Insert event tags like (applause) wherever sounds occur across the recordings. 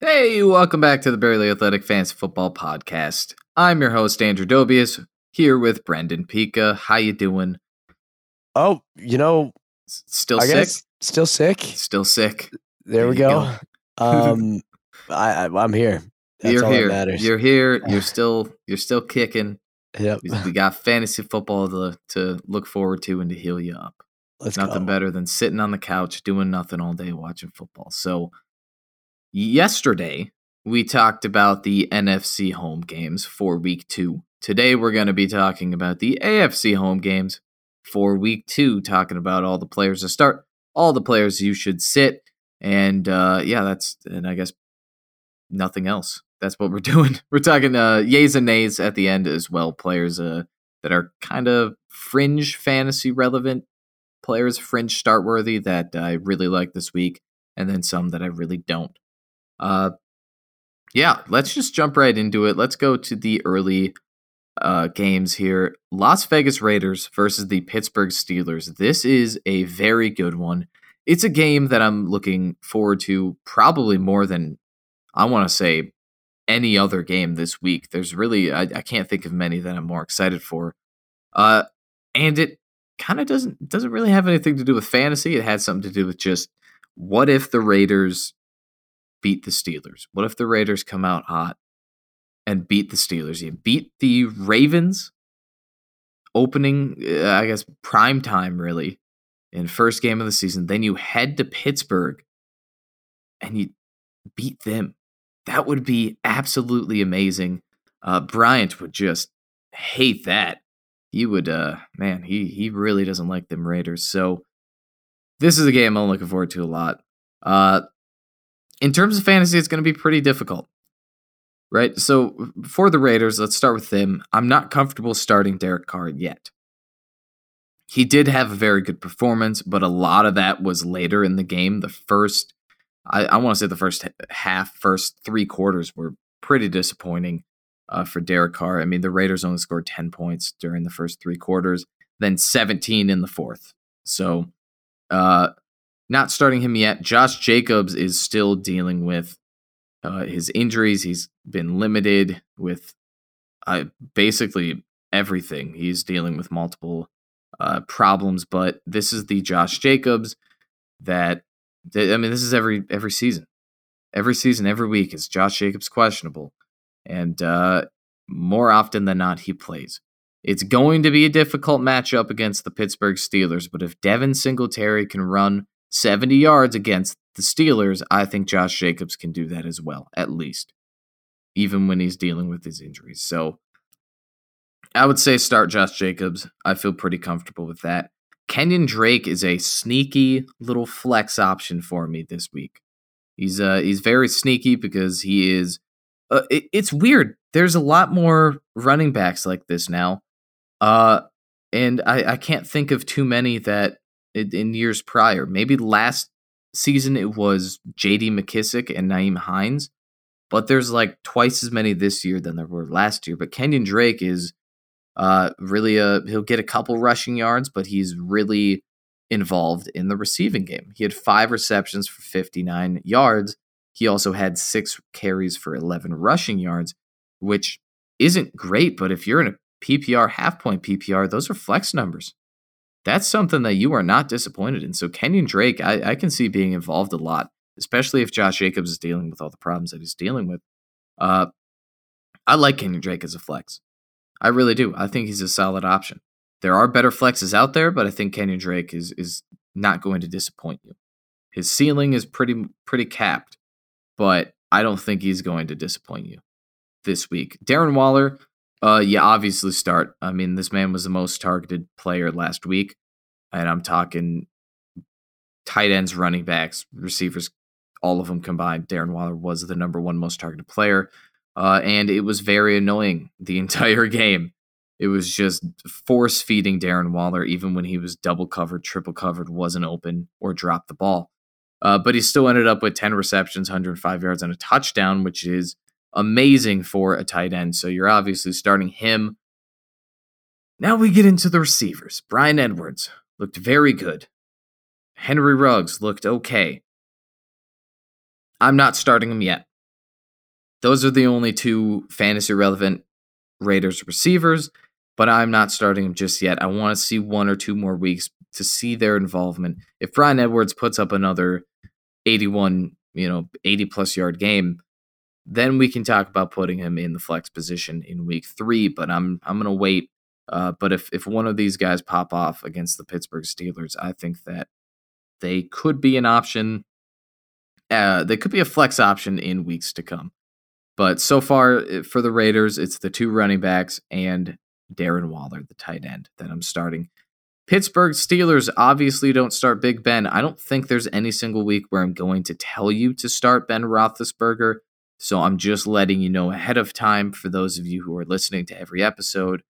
Hey, welcome back to the Barely Athletic Fantasy Football Podcast. I'm your host Andrew Dobius here with Brendan Pika. How you doing? Oh, you know, S- Still I sick? guess still sick. Still sick. There we There you go. (laughs) um, (laughs) I, I I'm here. That's you're all here. that matters. You're here. You're (laughs) still you're still kicking. yep. We, we got fantasy football to to look forward to and to heal you up. Let's nothing go. better than sitting on the couch doing nothing all day watching football. So yesterday we talked about the NFC home games for week 2. Today we're going to be talking about the AFC home games for week 2 talking about all the players to start, all the players you should sit and uh yeah, that's and I guess nothing else. That's what we're (laughs) doing. We're talking uh yays and nays at the end as well, players uh that are kind of fringe fantasy relevant players, fringe start worthy that I really like this week, and then some that I really don't. Uh, yeah, let's just jump right into it. Let's go to the early uh, games here. Las Vegas Raiders versus the Pittsburgh Steelers. This is a very good one. It's a game that I'm looking forward to probably more than I want to say any other game this week. There's really I, I can't think of many that I'm more excited for. Uh, and it kind of doesn't doesn't really have anything to do with fantasy. It had something to do with just what if the Raiders beat the Steelers? What if the Raiders come out hot and beat the Steelers? You beat the Ravens opening, uh, I guess, prime time really in first game of the season. Then you head to Pittsburgh and you beat them. That would be absolutely amazing. Uh, Bryant would just hate that. He would, uh, man, he he really doesn't like them Raiders. So this is a game I'm looking forward to a lot. Uh, in terms of fantasy, it's going to be pretty difficult, right? So for the Raiders, let's start with them. I'm not comfortable starting Derek Carr yet. He did have a very good performance, but a lot of that was later in the game. The first, I, I want to say the first half, first three quarters were pretty disappointing uh, for Derek Carr. I mean, the Raiders only scored 10 points during the first three quarters, then 17 in the fourth. So, uh, not starting him yet. Josh Jacobs is still dealing with uh, his injuries. He's been limited with uh, basically everything. He's dealing with multiple uh, problems, but this is the Josh Jacobs that, that I mean, this is every every season, every season, every week is Josh Jacobs questionable, and uh, more often than not, he plays. It's going to be a difficult matchup against the Pittsburgh Steelers, but if Devin Singletary can run 70 yards against the Steelers, I think Josh Jacobs can do that as well, at least, even when he's dealing with his injuries. So I would say start Josh Jacobs. I feel pretty comfortable with that. Kenyon Drake is a sneaky little flex option for me this week. He's uh he's very sneaky because he is uh, it, it's weird. There's a lot more running backs like this now. Uh and I I can't think of too many that in, in years prior. Maybe last season it was JD McKissic and Nyheim Hines, but there's like twice as many this year than there were last year. But Kenyon Drake is uh, really a he'll get a couple rushing yards, but he's really involved in the receiving game. He had five receptions for 59 yards. He also had six carries for 11 rushing yards, which isn't great, but if you're in a PPR half point PPR, those are flex numbers. That's something that you are not disappointed in. So Kenyon Drake, I, I can see being involved a lot, especially if Josh Jacobs is dealing with all the problems that he's dealing with. Uh, I like Kenyon Drake as a flex. I really do. I think he's a solid option. There are better flexes out there, but I think Kenyon Drake is is not going to disappoint you. His ceiling is pretty pretty capped, but I don't think he's going to disappoint you this week. Darren Waller, uh, you obviously start. I mean, this man was the most targeted player last week, and I'm talking tight ends, running backs, receivers, all of them combined. Darren Waller was the number one most targeted player. Uh, and it was very annoying (laughs) the entire game. It was just force feeding Darren Waller, even when he was double covered, triple covered, wasn't open, or dropped the ball. Uh, but he still ended up with 10 receptions, 105 yards, and a touchdown, which is amazing for a tight end. So you're obviously starting him. Now we get into the receivers. Bryan Edwards looked very good. Henry Ruggs looked okay. I'm not starting him yet. those are the only two fantasy relevant Raiders receivers, but I'm not starting them just yet. I want to see one or two more weeks to see their involvement. If Bryan Edwards puts up another 81, you know, 80 plus yard game, then we can talk about putting him in the flex position in week three. But I'm I'm gonna wait. Uh, but if if one of these guys pop off against the Pittsburgh Steelers, I think that they could be an option. Uh, they could be a flex option in weeks to come. But so far eh, for the Raiders, it's the two running backs and Darren Waller, the tight end, that I'm starting. Pittsburgh Steelers obviously don't start Big Ben. I don't think there's any single week where I'm going to tell you to start Ben Roethlisberger. So I'm just letting you know ahead of time for those of you who are listening to every episode.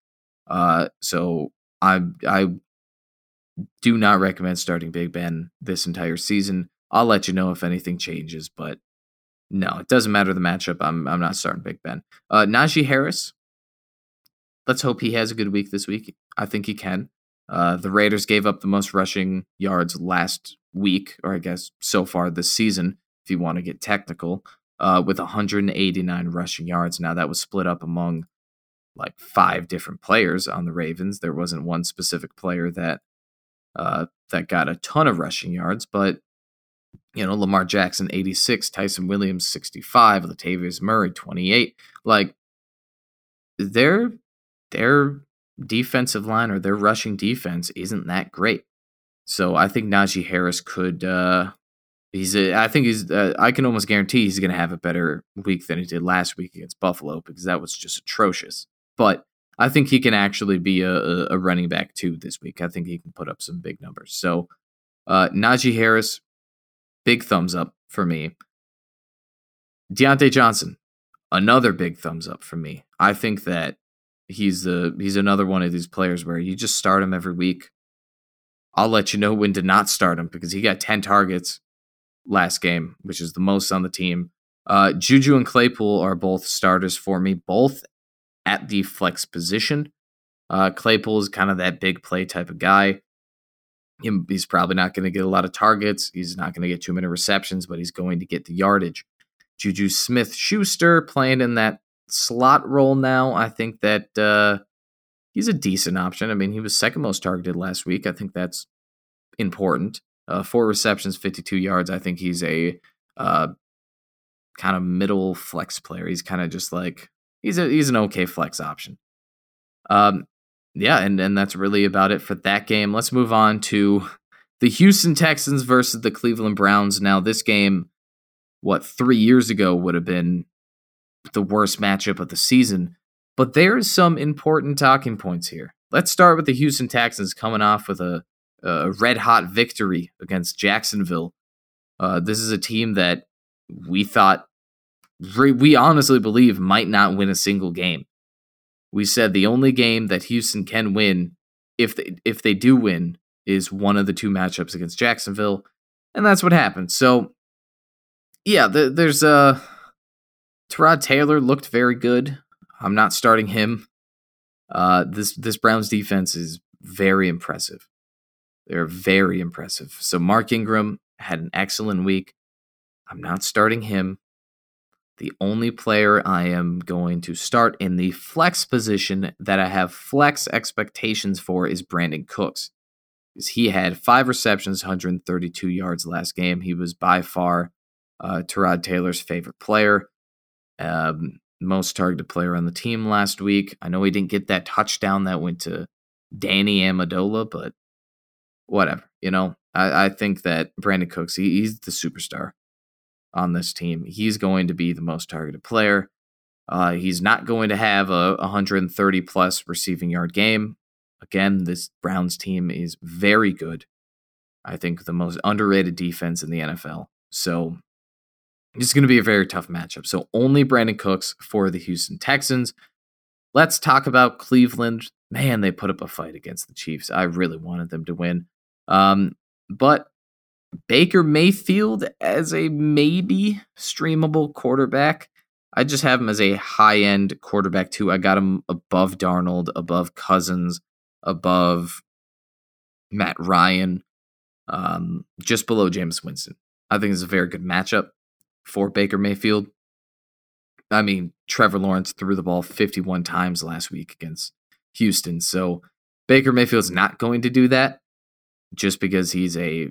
Uh, so I I do not recommend starting Big Ben this entire season. I'll let you know if anything changes, but no, it doesn't matter the matchup. I'm I'm not starting Big Ben. Uh, Najee Harris. Let's hope he has a good week this week. I think he can. Uh, the Raiders gave up the most rushing yards last week, or I guess so far this season, if you want to get technical, uh, with 189 rushing yards. Now that was split up among like five different players on the Ravens. There wasn't one specific player that uh, that got a ton of rushing yards, but you know Lamar Jackson 86, Ty'Son Williams 65, Latavius Murray 28. Like they're they're defensive line or their rushing defense isn't that great. So I think Najee Harris could. Uh, he's. A, I think he's. Uh, I can almost guarantee he's going to have a better week than he did last week against Buffalo because that was just atrocious. But I think he can actually be a, a running back too this week. I think he can put up some big numbers. So uh, Najee Harris, big thumbs up for me. Diontae Johnson, another big thumbs up for me. I think that he's the he's another one of these players where you just start him every week. I'll let you know when to not start him because he got 10 targets last game, which is the most on the team. Uh, Juju and Claypool are both starters for me, both at the flex position. Uh, Claypool is kind of that big play type of guy. He's probably not going to get a lot of targets. He's not going to get too many receptions, but he's going to get the yardage. Juju Smith Schuster playing in that slot role now, I think that uh, he's a decent option. I mean, he was second most targeted last week. I think that's important. Uh, four receptions, 52 yards. I think he's a uh, kind of middle flex player. He's kind of just like he's a he's an okay flex option. Um, yeah, and and that's really about it for that game. Let's move on to the Houston Texans versus the Cleveland Browns. Now, this game, what three years ago would have been the worst matchup of the season, but there's some important talking points here. Let's start with the Houston Texans coming off with a, a red hot victory against Jacksonville. Uh, this is a team that we thought, we honestly believe, might not win a single game. We said the only game that Houston can win, if they, if they do win, is one of the two matchups against Jacksonville, and that's what happened. So, yeah, the, there's a. Uh, Tyrod Taylor looked very good. I'm not starting him. Uh, this this Browns defense is very impressive. They're very impressive. So Mark Ingram had an excellent week. I'm not starting him. The only player I am going to start in the flex position that I have flex expectations for is Brandin Cooks. He had five receptions, 132 yards last game. He was by far uh, Tyrod Taylor's favorite player um, most targeted player on the team last week. I know he didn't get that touchdown that went to Danny Amendola, but whatever. You know, I, I think that Brandin Cooks, he, he's the superstar on this team. He's going to be the most targeted player. Uh, he's not going to have a 130 plus receiving yard game. Again, this Browns team is very good. I think the most underrated defense in the NFL. So it's going to be a very tough matchup. So only Brandin Cooks for the Houston Texans. Let's talk about Cleveland. Man, they put up a fight against the Chiefs. I really wanted them to win. Um, but Baker Mayfield as a maybe streamable quarterback. I just have him as a high end quarterback too. I got him above Darnold, above Cousins, above Matt Ryan, um, just below Jameis Winston. I think it's a very good matchup for Baker Mayfield. I mean, Trevor Lawrence threw the ball 51 times last week against Houston. So Baker Mayfield's not going to do that just because he's a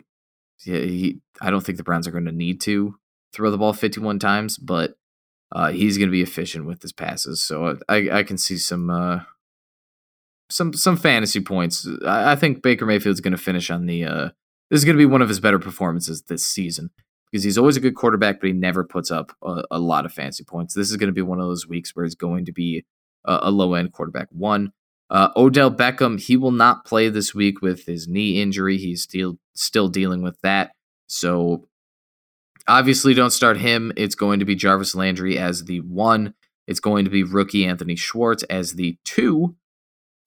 he, I don't think the Browns are going to need to throw the ball 51 times, but uh, he's going to be efficient with his passes. So I, I can see some uh, some some fantasy points. I, I think Baker Mayfield's going to finish on the. Uh, this is going to be one of his better performances this season because he's always a good quarterback, but he never puts up a, a lot of fancy points. This is going to be one of those weeks where he's going to be a, a low end quarterback. One, uh, Odell Beckham, he will not play this week with his knee injury. He's still still dealing with that. So obviously, don't start him. It's going to be Jarvis Landry as the one. It's going to be rookie Anthony Schwartz as the two.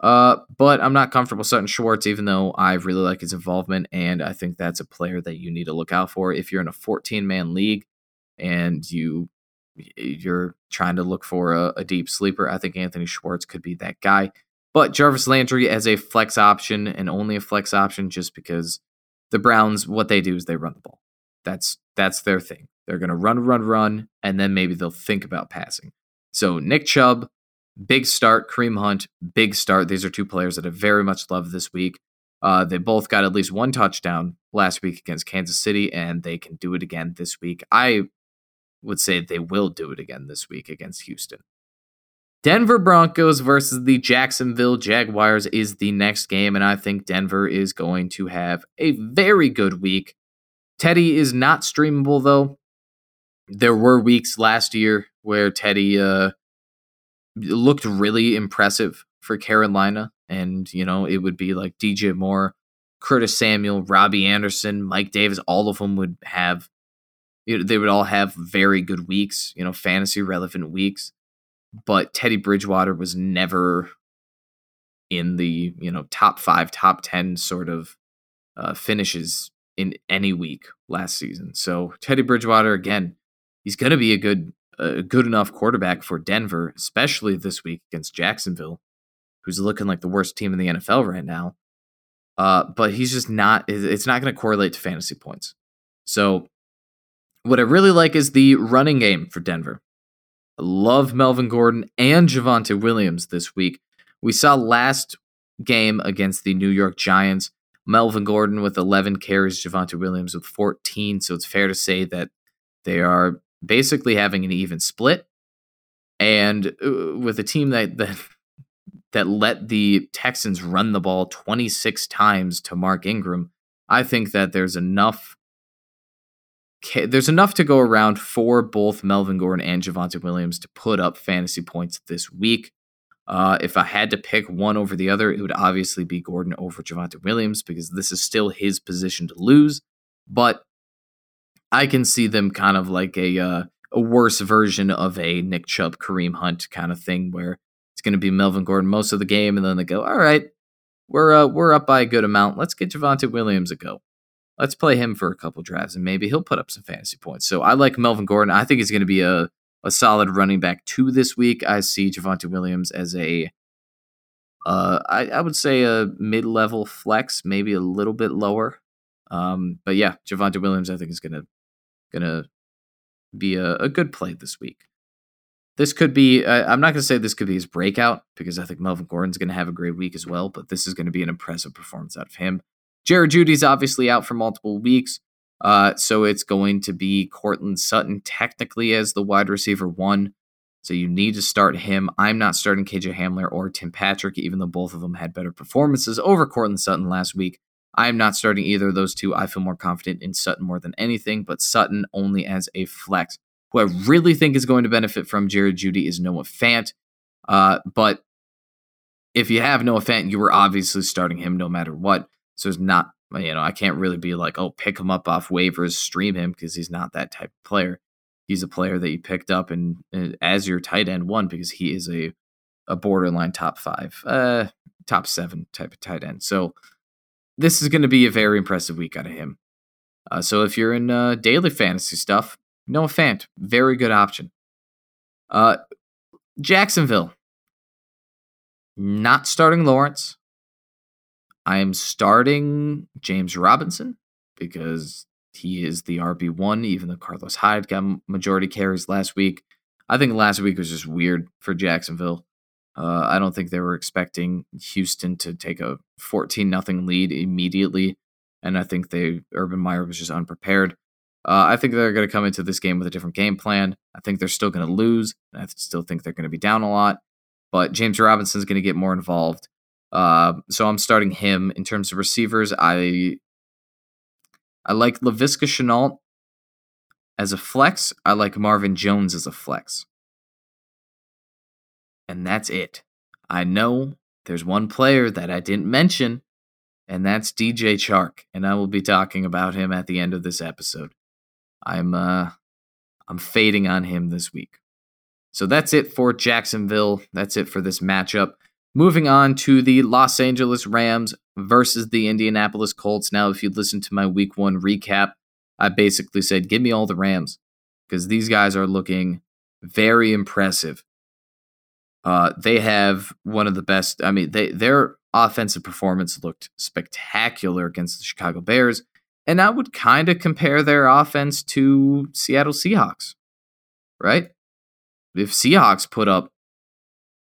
Uh, but I'm not comfortable starting Schwartz, even though I really like his involvement, and I think that's a player that you need to look out for if you're in a 14 man league and you you're trying to look for a, a, deep sleeper. I think Anthony Schwartz could be that guy. But Jarvis Landry as a flex option and only a flex option, just because the Browns, what they do is they run the ball. That's that's their thing. They're gonna run, run, run, and then maybe they'll think about passing. So Nick Chubb, big start. Kareem Hunt, big start. These are two players that I very much love this week. Uh, they both got at least one touchdown last week against Kansas City, and they can do it again this week. I would say they will do it again this week against Houston. Denver Broncos versus the Jacksonville Jaguars is the next game, and I think Denver is going to have a very good week. Teddy is not streamable, though. There were weeks last year where Teddy uh, looked really impressive for Carolina, and, you know, it would be like DJ Moore, Curtis Samuel, Robbie Anderson, Mike Davis, all of them would have, they would all have very good weeks, you know, fantasy relevant weeks but Teddy Bridgewater was never in the you know top five, top ten sort of uh, finishes in any week last season. So Teddy Bridgewater again, he's going to be a good a good enough quarterback for Denver, especially this week against Jacksonville, who's looking like the worst team in the NFL right now. Uh, but he's just not. It's not going to correlate to fantasy points. So what I really like is the running game for Denver love Melvin Gordon and Javonte Williams this week. We saw last game against the New York Giants, Melvin Gordon with 11 carries, Javonte Williams with 14. So it's fair to say that they are basically having an even split. And uh, with a team that, that (laughs) that let the Texans run the ball 26 times to Mark Ingram, I think that there's enough there's enough to go around for both Melvin Gordon and Javonte Williams to put up fantasy points this week. Uh, if I had to pick one over the other, it would obviously be Gordon over Javonte Williams because this is still his position to lose. But I can see them kind of like a uh, a worse version of a Nick Chubb, Kareem Hunt kind of thing, where it's going to be Melvin Gordon most of the game, and then they go, "All right, we're uh, we're up by a good amount. Let's get Javonte Williams a go." Let's play him for a couple drives and maybe he'll put up some fantasy points. So I like Melvin Gordon. I think he's going to be a, a solid running back two this week. I see Javonte Williams as a, uh, I, I would say a mid level flex, maybe a little bit lower. Um, but yeah, Javonte Williams, I think is gonna gonna be a, a good play this week. This could be. Uh, I'm not gonna say this could be his breakout because I think Melvin Gordon's gonna have a great week as well. But this is gonna be an impressive performance out of him. Jared Jeudy's obviously out for multiple weeks. Uh, so it's going to be Courtland Sutton technically as the wide receiver one. So you need to start him. I'm not starting KJ Hamler or Tim Patrick, even though both of them had better performances over Courtland Sutton last week. I'm not starting either of those two. I feel more confident in Sutton more than anything, but Sutton only as a flex. Who I really think is going to benefit from Jared Jeudy is Noah Fant. Uh, but if you have Noah Fant, you were obviously starting him no matter what. So it's not, you know, I can't really be like, oh, pick him up off waivers, stream him because he's not that type of player. He's a player that you picked up and, and as your tight end one because he is a a borderline top five, uh, top seven type of tight end. So this is going to be a very impressive week out of him. Uh, so if you're in uh, daily fantasy stuff, Noah Fant, very good option. Uh, Jacksonville, not starting Lawrence, I'm starting James Robinson because he is the RB1, even though Carlos Hyde got majority carries last week. I think last week was just weird for Jacksonville. Uh, I don't think they were expecting Houston to take a 14 nothing lead immediately, and I think they Urban Meyer was just unprepared. Uh, I think they're going to come into this game with a different game plan. I think they're still going to lose. I still think they're going to be down a lot, but James Robinson's going to get more involved. Uh, so I'm starting him in terms of receivers. I I like Laviska Shenault as a flex. I like Marvin Jones as a flex. And that's it. I know there's one player that I didn't mention, and that's DJ Chark, and I will be talking about him at the end of this episode. I'm uh I'm fading on him this week. So that's it for Jacksonville. That's it for this matchup. Moving on to the Los Angeles Rams versus the Indianapolis Colts. Now, if you listen to my week one recap, I basically said, give me all the Rams because these guys are looking very impressive. Uh, they have one of the best. I mean, they their offensive performance looked spectacular against the Chicago Bears, and I would kind of compare their offense to Seattle Seahawks, right? If Seahawks put up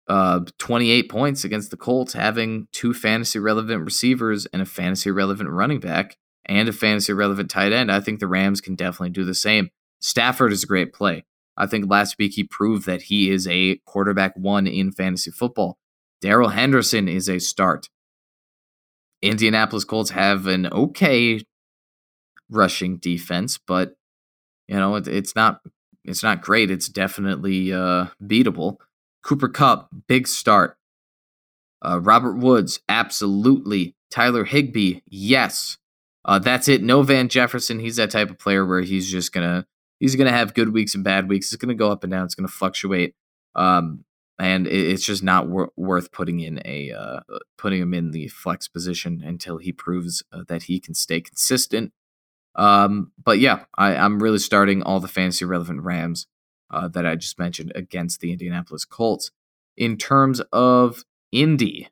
uh, 28 points against the Colts, having two fantasy relevant receivers and a fantasy relevant running back and a fantasy relevant tight end, I think the Rams can definitely do the same. Stafford is a great play. I think last week he proved that he is a quarterback one in fantasy football. Darrell Henderson is a start. Indianapolis Colts have an okay rushing defense, but you know it, it's not it's not great. It's definitely uh, beatable. Cooper Kupp, big start. Uh, Robert Woods, absolutely. Tyler Higbee, yes. Uh, that's it. No Van Jefferson. He's that type of player where he's just gonna he's gonna have good weeks and bad weeks. It's gonna go up and down. It's gonna fluctuate. Um, and it's just not wor- worth putting in a uh, putting him in the flex position until he proves uh, that he can stay consistent. Um, but yeah, I, I'm really starting all the fantasy relevant Rams uh, that I just mentioned against the Indianapolis Colts. In terms of Indy,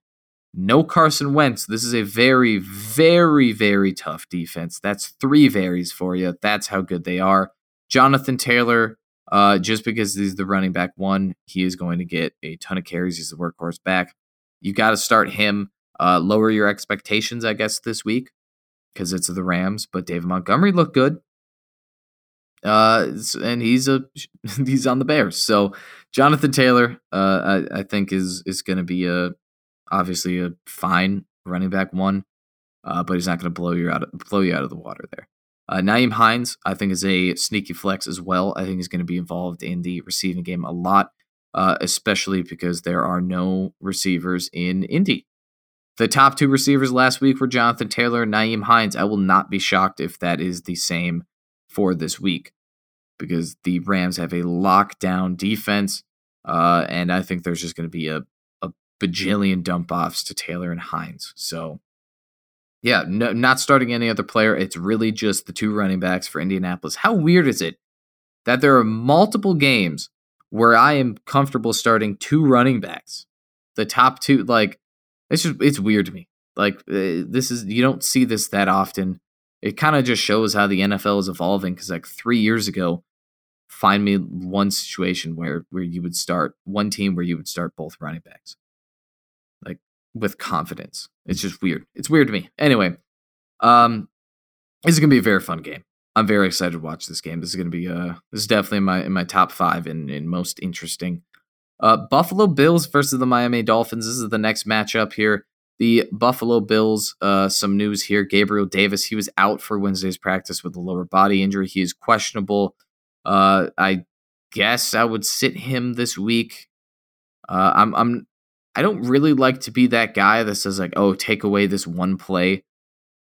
no Carson Wentz. This is a very, very, very tough defense. That's three varies for you. That's how good they are. Jonathan Taylor, uh, just because he's the running back one, he is going to get a ton of carries. He's the workhorse back. You got to start him. Uh, lower your expectations, I guess, this week because it's the Rams. But David Montgomery looked good. Uh, and he's a (laughs) he's on the Bears. So Jonathan Taylor, uh, I, I think is is going to be a obviously a fine running back one, uh, but he's not going to blow you out of, blow you out of the water there. Uh, Nyheim Hines, I think, is a sneaky flex as well. I think he's going to be involved in the receiving game a lot, uh, especially because there are no receivers in Indy. The top two receivers last week were Jonathan Taylor and Nyheim Hines. I will not be shocked if that is the same for this week because the Rams have a lockdown defense. Uh, and I think there's just going to be a, a bajillion dump offs to Taylor and Hines. So, yeah, no, not starting any other player. It's really just the two running backs for Indianapolis. How weird is it that there are multiple games where I am comfortable starting two running backs? The top two, like, it's just, it's weird to me. Like, uh, this is, you don't see this that often it kind of just shows how the NFL is evolving. Because like three years ago, find me one situation where where you would start one team where you would start both running backs, like with confidence. It's just weird. It's weird to me. Anyway, um, this is gonna be a very fun game. I'm very excited to watch this game. This is gonna be uh, this is definitely in my in my top five and, most interesting. Uh, Buffalo Bills versus the Miami Dolphins. This is the next matchup here. The Buffalo Bills, uh, some news here. Gabriel Davis, he was out for Wednesday's practice with a lower body injury. He is questionable. Uh, I guess I would sit him this week. Uh, I'm, I'm, I don't really like to be that guy that says like, oh, take away this one play,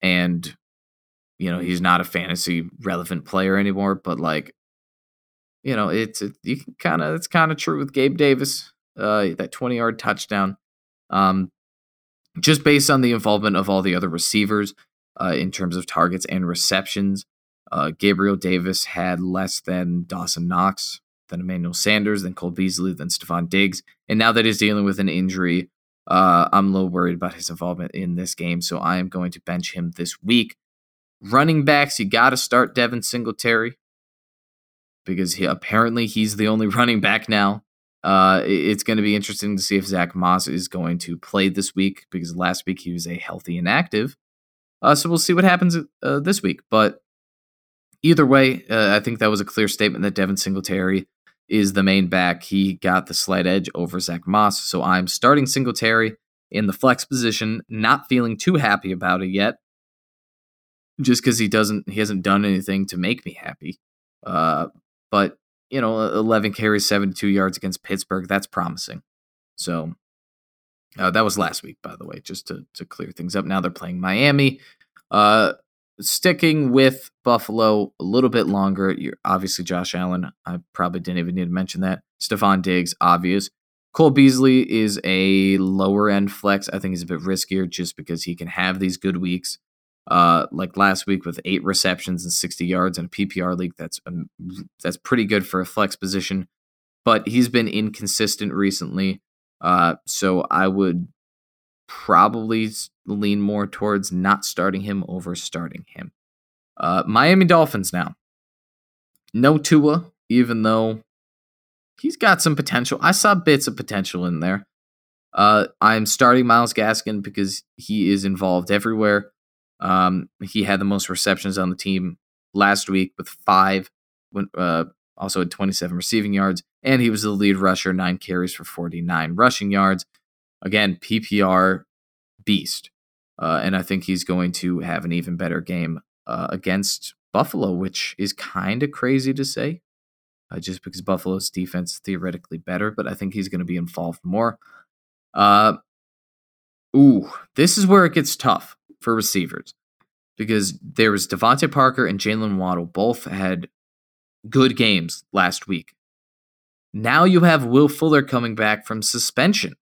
and you know he's not a fantasy relevant player anymore. But like, you know, it's it, you can kind of it's kind of true with Gabe Davis. Uh, that 20 yard touchdown. Um, just based on the involvement of all the other receivers uh, in terms of targets and receptions. Uh, Gabriel Davis had less than Dawson Knox, than Emmanuel Sanders, than Cole Beasley, than Stefon Diggs. And now that he's dealing with an injury, uh, I'm a little worried about his involvement in this game. So I am going to bench him this week. Running backs, you got to start Devin Singletary. because he, apparently he's the only (laughs) running back now. Uh, it's going to be interesting to see if Zach Moss is going to play this week because last week he was a healthy and active. Uh, so we'll see what happens uh, this week. But either way, uh, I think that was a clear statement that Devin Singletary is the main back. He got the slight edge over Zach Moss. So I'm starting Singletary in the flex position, not feeling too happy about it yet. Just because he doesn't, he hasn't done anything to make me happy. Uh, but you know, 11 carries, 72 yards against Pittsburgh. That's promising. So uh, that was last week, by the way, just to to clear things up. Now they're playing Miami. Uh, sticking with Buffalo a little bit longer. You're obviously Josh Allen. I probably didn't even need to mention that. Stefon Diggs, obvious. Cole Beasley is a lower end flex. I think he's a bit riskier just because he can have these good weeks. Uh, like last week with eight receptions and 60 yards in a PPR league. That's um, that's pretty good for a flex position, but he's been inconsistent recently. Uh, so I would probably lean more towards not starting him over starting him. Uh, Miami Dolphins now. No Tua, even though he's got some potential. I saw bits of potential in there. Uh, I'm starting Myles Gaskin because he is involved everywhere. Um, he had the most receptions on the team last week with five, when, uh, also had 27 receiving yards, and he was the lead rusher, nine carries for 49 rushing yards. Again, PPR beast. Uh, and I think he's going to have an even better game uh, against Buffalo, which is kind of crazy to say, uh, just because Buffalo's defense theoretically better, but I think he's going to be involved more. Uh, ooh, this is where it gets tough for receivers because there was DeVante Parker and Jaylen Waddle both had good games last week. Now you have Will Fuller coming back from suspension.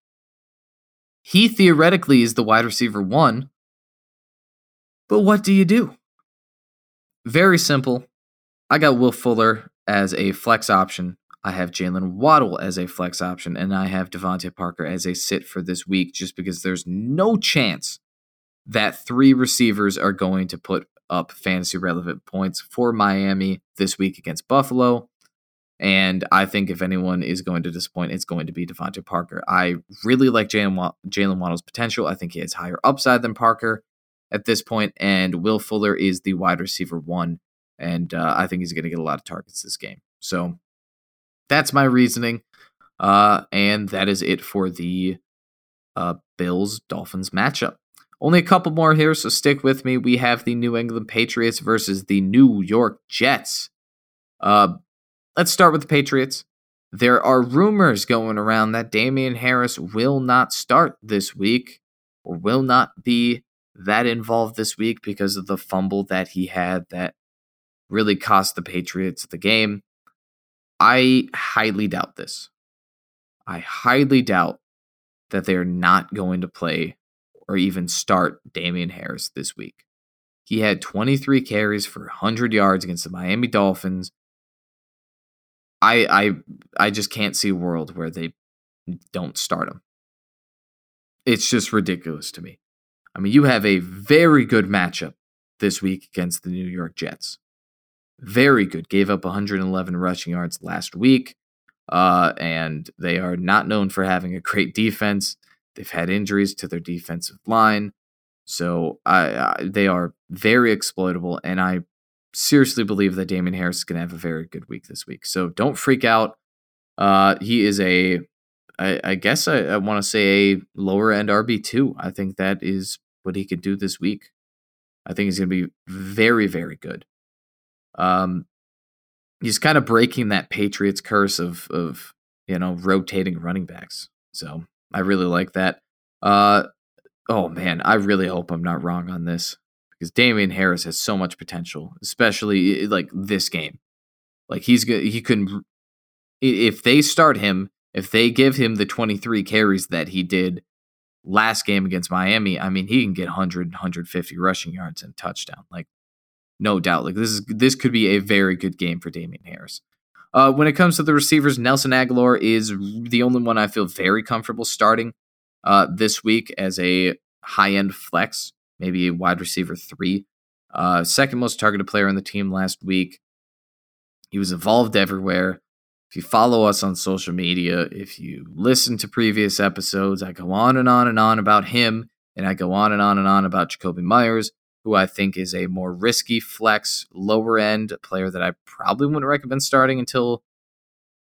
He theoretically is the wide receiver one. But what do you do? Very simple. I got Will Fuller as a flex option. I have Jaylen Waddle as a flex option, and I have DeVante Parker as a sit for this week just because there's no chance that three receivers are going to put up fantasy relevant points for Miami this week against Buffalo. And I think if anyone is going to disappoint, it's going to be DeVante Parker. I really like Jaylen Waddle's potential. I think he has higher upside than Parker at this point, and Will Fuller is the wide receiver one, and uh, I think he's going to get a lot of targets this game. So that's my reasoning, uh, and that is it for the uh, Bills Dolphins matchup. Only a couple more here, so stick with me. We have the New England Patriots versus the New York Jets. Uh, Let's start with the Patriots. There are rumors going around that Damien Harris will not start this week or will not be that involved this week because of the fumble that he had that really cost the Patriots the game. I highly doubt this. I highly doubt that they're not going to play or even start Damien Harris this week. He had 23 carries for 100 yards against the Miami Dolphins I I I just can't see a world where they don't start him. It's just ridiculous to me. I mean, you have a very good matchup this week against the New York Jets. Very good. Gave up 111 rushing yards last week. Uh, and they are not known for having a great defense. They've had injuries to their defensive line. So I, I, they are very exploitable. And I seriously believe that Damien Harris is going to have a very good week this week. So don't freak out. Uh, he is a, I, I guess I, I want to say a lower end RB two. I think that is what he could do this week. I think he's going to be very, very good. Um, he's kind of breaking that Patriots curse of of you know rotating running backs. So I really like that. Uh, oh man, I really hope I'm not wrong on this because Damien Harris has so much potential, especially like this game. Like he's good. He can, if they start him, if they give him the 23 carries that he did last game against Miami, I mean, he can get 100, 150 rushing yards and touchdown. Like, no doubt. Like this is this could be a very good game for Damien Harris. Uh, when it comes to the receivers, Nelson Agholor is the only one I feel very comfortable starting uh, this week as a high end flex maybe a wide receiver three. Uh, second most targeted player on the team last week. He was involved everywhere. If you follow us on social media, if you listen to previous episodes, I go on and on and on about him, and I go on and on and on about Jakobi Meyers, who I think is a more risky flex, lower end player that I probably wouldn't recommend starting until,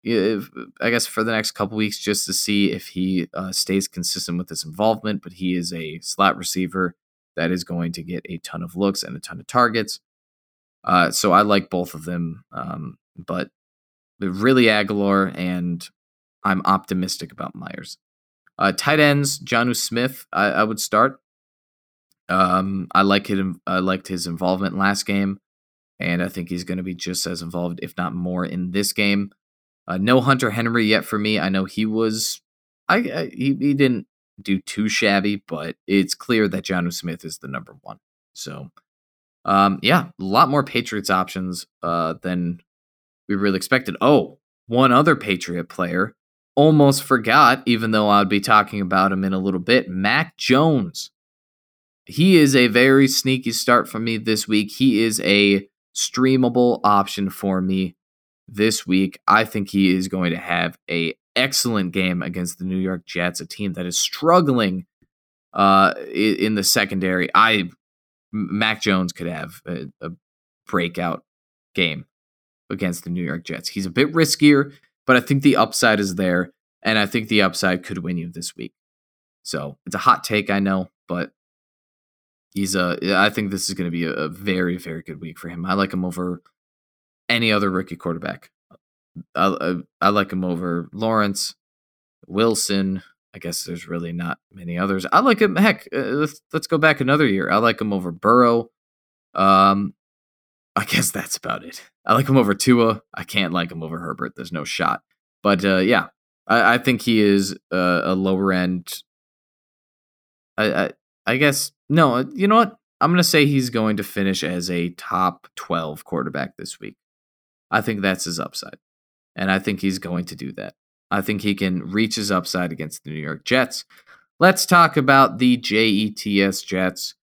if, I guess, for the next couple weeks, just to see if he uh, stays consistent with his involvement. But he is a slot receiver that is going to get a ton of looks and a ton of targets. Uh, so I like both of them. Um, but really Agholor, and I'm optimistic about Meyers. Uh, tight ends, Jonnu Smith, I, I, would start. Um, I like him. I liked his involvement last game, and I think he's going to be just as involved, if not more, in this game. Uh, no Hunter Henry yet for me. I know he was. I, I he, he didn't do too shabby, but it's clear that Jonnu Smith is the number one. So, um, yeah, a lot more Patriots options uh, than we really expected. Oh, one other Patriot player almost forgot, even though I'd be talking about him in a little bit. Mac Jones. He is a very sneaky start for me this week. He is a streamable option for me this week. I think he is going to have a excellent game against the New York Jets, a team that is struggling uh, in the secondary. I Mac Jones could have a, a breakout game against the New York Jets. He's a bit riskier, but I think the upside is there, and I think the upside could win you this week. So it's a hot take, I know, but he's a. I think this is going to be a, a very, very good week for him. I like him over any other rookie quarterback. I, I, I like him over Lawrence, Wilson. I guess there's really not many others. I like him. Heck, uh, let's let's go back another year. I like him over Burrow. Um, I guess that's about it. I like him over Tua. I can't like him over Herbert. There's no shot. But uh, yeah, I, I, think he is uh, a lower end. I, I, I guess no. Uh, you know what? I'm gonna say he's going to finish as a top 12 quarterback this week. I think that's his upside, and I think he's going to do that. I think he can reach his upside against the New York Jets. Let's talk about the JETS Jets.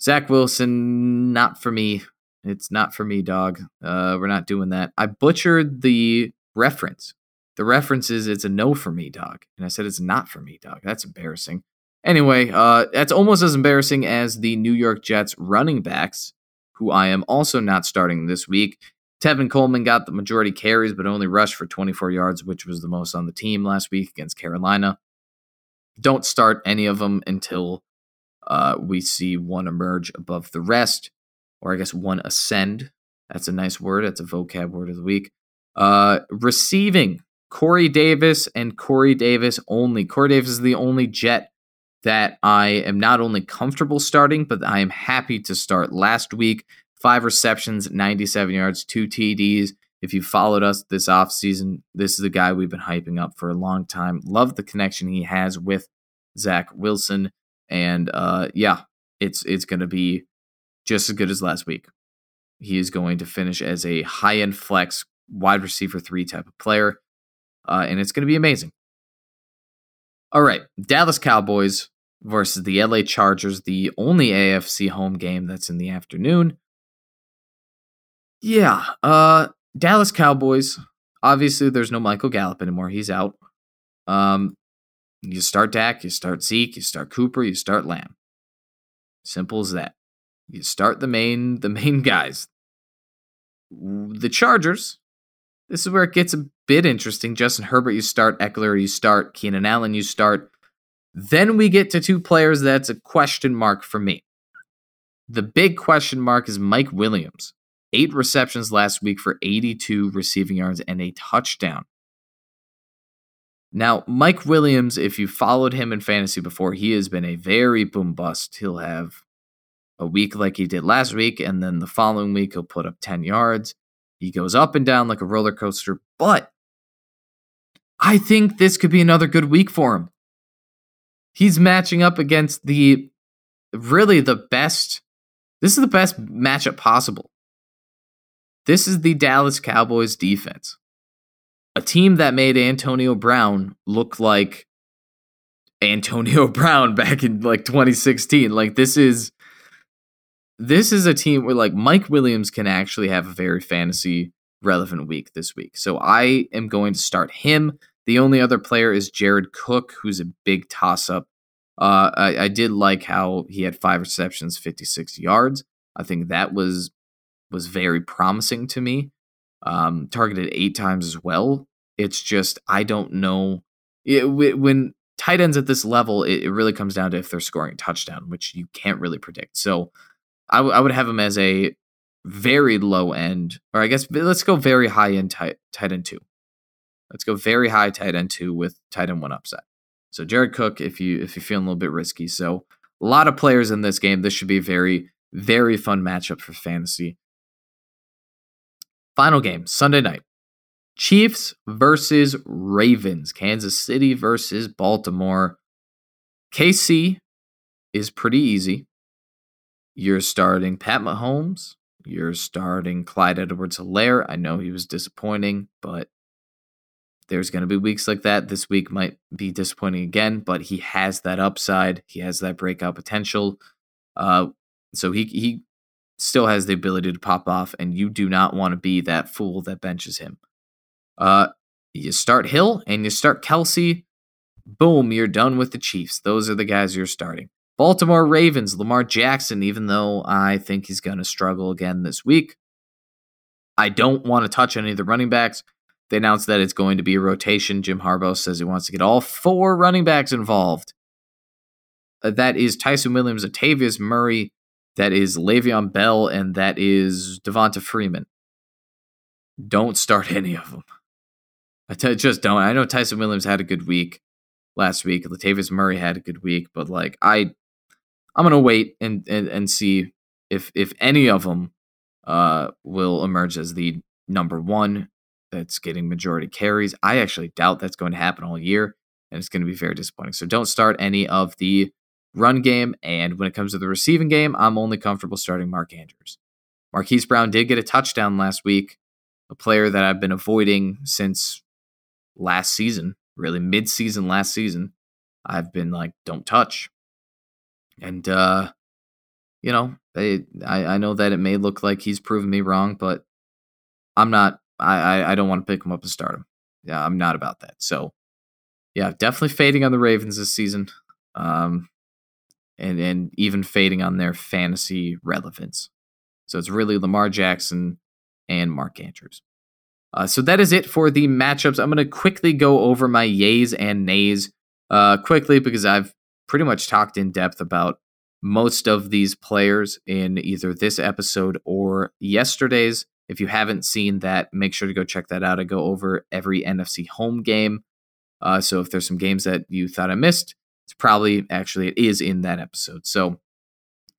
Zach Wilson, not for me. It's not for me, dog. Uh, we're not doing that. I butchered the reference. The reference is it's a no for me, dog. And I said it's not for me, dog. That's embarrassing. Anyway, uh, that's almost as embarrassing as the New York Jets running backs, who I am also not starting this week. Tevin Coleman got the majority carries, but only rushed for 24 yards, which was the most on the team last week against Carolina. Don't start any of them until uh, we see one emerge above the rest or I guess one ascend. That's a nice word. That's a vocab word of the week. Uh, receiving Corey Davis and Corey Davis only. Corey Davis is the only Jet that I am not only comfortable starting, but I am happy to start. Last week, five receptions, 97 yards, two TDs. If you followed us this offseason, this is the guy we've been hyping up for a long time. Love the connection he has with Zach Wilson. And uh, yeah, it's it's going to be just as good as last week. He is going to finish as a high end flex wide receiver three type of player, uh, and it's going to be amazing. All right, Dallas Cowboys versus the LA Chargers, the only AFC home game that's in the afternoon. Yeah, uh, Dallas Cowboys. Obviously, there's no Michael Gallup anymore. He's out. Um, you start Dak, you start Zeke, you start Cooper, you start Lamb. Simple as that. You start the main (laughs) the main guys. The Chargers. This is where it gets a bit interesting. Justin Herbert, you start. Ekeler, you start. Keenan Allen, you start. Then we get to two players that's a question mark for me. The big question mark is Mike Williams. Eight receptions last week for 82 receiving yards and a touchdown. Now, Mike Williams, if you followed him in fantasy before, he has been a very boom bust. He'll have a week like he did last week, and then the following week he'll put up 10 yards. He goes up and down like a roller coaster, but I think this could be another good week for him. He's matching up against the really the best. This is the best matchup possible. This is the Dallas Cowboys defense. A team that made Antonio Brown look like Antonio (laughs) Brown back in like 2016. Like this is this is a team where like Mike Williams can actually have a very fantasy relevant week this week. So I am going to start him. The only other player is Jared Cook, who's a big toss up. Uh, I, I did like how he had five receptions, 56 yards. I think that was was very promising to me. Um, targeted eight times as well. It's just I don't know it, when tight ends at this level. It, it, really comes down to if they're scoring a touchdown, which you can't really predict. So I, w- I would have him as a very low end, or I guess let's go very high end tight tight end two. Let's go very high tight end two with tight end one upset. So Jared Cook, if you if you're feeling a little bit risky, so a lot of players in this game. This should be a very very fun matchup for fantasy. Final game Sunday night. Chiefs versus Ravens. Kansas City versus Baltimore. KC is pretty easy. You're starting Pat Mahomes. You're starting Clyde Edwards Helaire. I know he was disappointing, but there's going to be weeks like that. This week might be disappointing again, but he has that upside. He has that breakout potential. Uh, so he he still has the ability to pop off, and you do not want to be that fool that benches him. Uh, you start Hill and you start Kelce. Boom, you're done with the Chiefs. Those are the guys you're starting. Baltimore Ravens, Lamar Jackson, even though I think he's going to struggle again this week. I don't want to touch any of the running backs. They announced that it's going to be a rotation. Jim Harbaugh says he wants to get all four running backs involved. Uh, that is Ty'Son Williams, Latavius Murray, that is Le'Veon Bell, and that is Devonta Freeman. Don't start (laughs) any of them. I t- just don't. I know Ty'Son Williams had a good week last week. Latavius Murray had a good week, but like I, I'm gonna wait and and, and see if if any of them uh, will emerge as the number one that's getting majority carries. I actually doubt that's going to happen all year, and it's going to be very disappointing. So don't start any of the run game. And when it comes to the receiving game, I'm only comfortable starting Mark Andrews. Marquise Brown did get a touchdown last week, a player that I've been avoiding since last season, really mid season last season, I've been like, don't touch. And, uh, you know, they, I, I know that it may look like he's proven me wrong, but I'm not, I, I, I don't want to pick him up and start him. Yeah, I'm not about that. So, yeah, definitely fading on the Ravens this season. Um, and, and even fading on their fantasy relevance. So it's really Lamar Jackson and Mark Andrews. Uh, so that is it for the matchups. I'm going to quickly go over my yays and nays uh, quickly because I've pretty much talked in depth about most of these players in either this episode or yesterday's. If you haven't seen that, make sure to go check that out. I go over every NFC home game. Uh, so if there's some games that you thought I missed, it's probably actually it is in that episode. So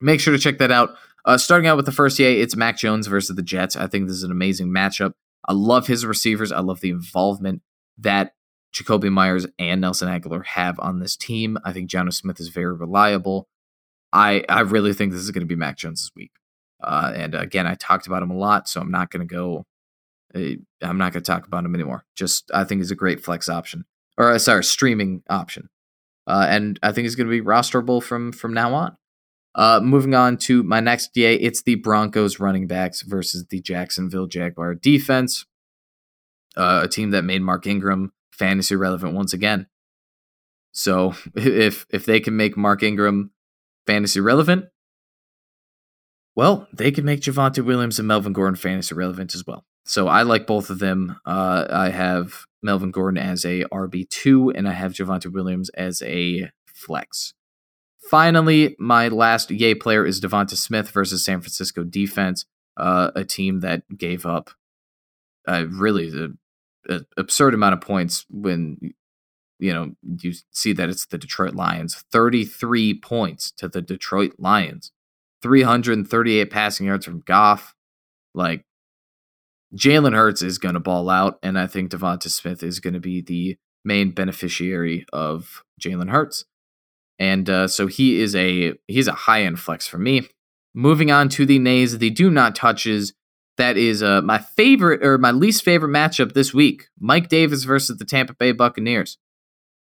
make sure to check that out. Uh, starting out with the first yay, it's Mac Jones versus the Jets. I think this is an amazing matchup. I love his receivers. I love the involvement that Jakobi Myers and Nelson Agholor have on this team. I think Jonnu Smith is very reliable. I I really think this is going to be Mac Jones week. Uh, and again, I talked about him a lot, so I'm not going to go. Uh, I'm not going to talk about him anymore. Just I think he's a great flex option, or uh, sorry, streaming option. Uh, and I think he's going to be rosterable from from now on. Uh, moving on to my next DA, it's the Broncos running backs versus the Jacksonville Jaguar defense, uh, a team that made Mark Ingram fantasy relevant once again. So (laughs) if if they can make Mark Ingram fantasy relevant, well, they can make Javonte Williams and Melvin Gordon fantasy relevant as well. So I like both of them. Uh, I have Melvin Gordon as a RB two, and I have Javonte Williams as a flex. Finally, my last yay player is Devonta Smith versus San Francisco defense, uh, a team that gave up uh, really an absurd amount of points when you know you see that it's the Detroit Lions, 33 points to the Detroit Lions, 338 passing yards from Goff. Like Jalen Hurts is going to ball out, and I think Devonta Smith is going to be the main beneficiary of Jalen Hurts and uh, so he is a he's a high end flex for me. Moving on to the nays, the do not touches. That is uh, my favorite or my least favorite matchup this week: Mike Davis versus the Tampa Bay Buccaneers.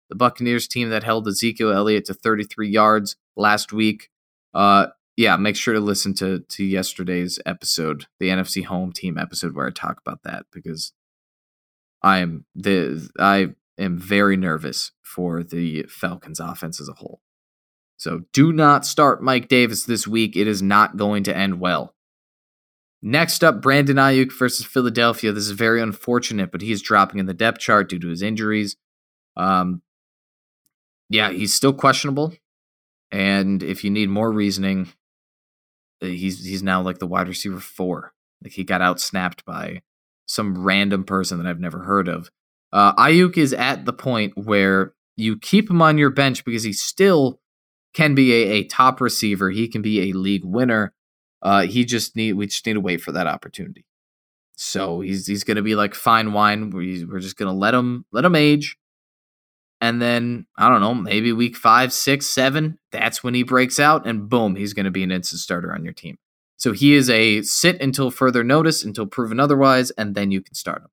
The Buccaneers team that held Ezekiel Elliott to 33 yards last week. Uh, yeah, make sure to listen to to yesterday's episode, the NFC home team episode where I talk about that because I am the I am very nervous for the Falcons offense as a whole. So do not start Mike Davis this week. It is not going to end well. Next up, Brandon Aiyuk versus Philadelphia. This is very unfortunate, but he's dropping in the depth chart due to his injuries. Um, yeah, he's still questionable. And if you need more reasoning, he's he's now like the wide receiver four. Like he got out snapped by some random person that I've never heard of. Uh, Aiyuk is at the point where you keep him on your bench because he still can be a, a top receiver. He can be a league winner. Uh, he just need we just need to wait for that opportunity. So he's he's gonna be like fine wine. We, we're just gonna let him let him age, and then I don't know, maybe week five, six, seven. That's when he breaks out, and boom, he's gonna be an instant starter on your team. So he is a sit until further notice, until proven otherwise, and then you can start him.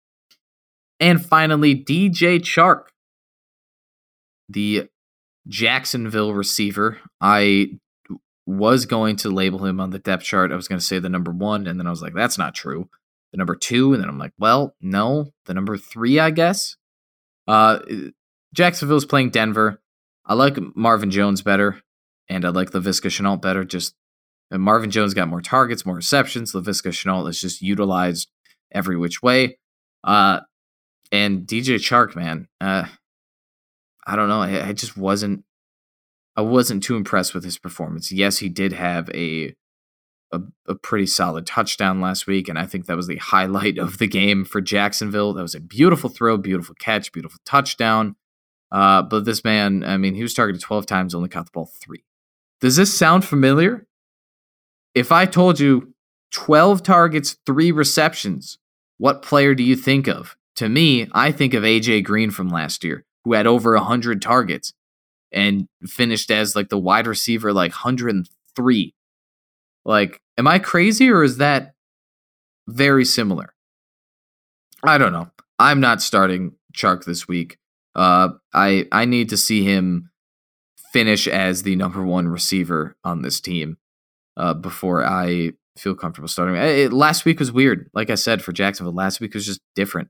And finally, DJ Chark, the Jacksonville receiver. I was going to label him on the depth chart. I was going to say the number one, and then I was like, that's not true. The number two, and then I'm like, well, no, the number three, I guess. Uh, Jacksonville's playing Denver. I like Marvin Jones better, and I like Laviska Shenault better. Just Marvin Jones got more targets, more receptions. Laviska Shenault is just utilized every which way. Uh, and DJ Chark, man, uh, I don't know. I, I just wasn't I wasn't too impressed with his performance. Yes, he did have a, a, a pretty solid touchdown last week, and I think that was the (laughs) highlight of the game for Jacksonville. That was a beautiful throw, beautiful catch, beautiful touchdown. Uh, but this man, I mean, he was targeted 12 times, only caught the ball three. Does this sound familiar? If I told you 12 targets, three receptions, what player do you think of? To me, I think of AJ Green from last year, who had over 100 targets and finished as like the wide receiver like 103. Like, am I crazy or is that very similar? I don't know. I'm not starting Chark this week. Uh, I I need to see him finish as the number one receiver on this team uh, before I feel comfortable starting. It, last week was weird. Like I said for Jacksonville, last week was just different.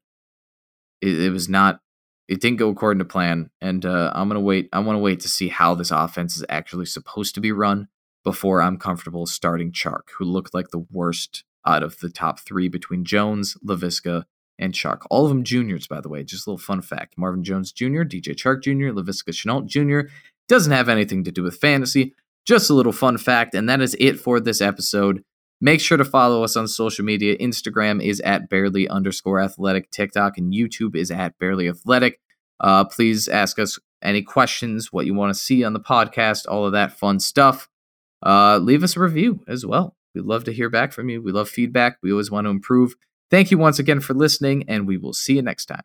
It, it was not it didn't go according to plan, and uh, I'm gonna wait. I want to wait to see how this offense is actually supposed to be run before I'm comfortable starting Chark, who looked like the worst out of the top three between Jones, Laviska, and Chark. All of them juniors, by the way. Just a little fun fact: Marvin Jones Jr., DJ Chark Jr., Laviska Shenault Jr. Doesn't have anything to do with fantasy. Just a little fun fact, and that is it for this episode. Make sure to follow us on social media. Instagram is at barely underscore athletic. TikTok and YouTube is at barely athletic. Uh, please ask us any questions, what you want to see on the podcast, all of that fun stuff. Uh, leave us a review as well. We'd love to hear back from you. We love feedback. We always want to improve. Thank you once again for listening, and we will see you next time.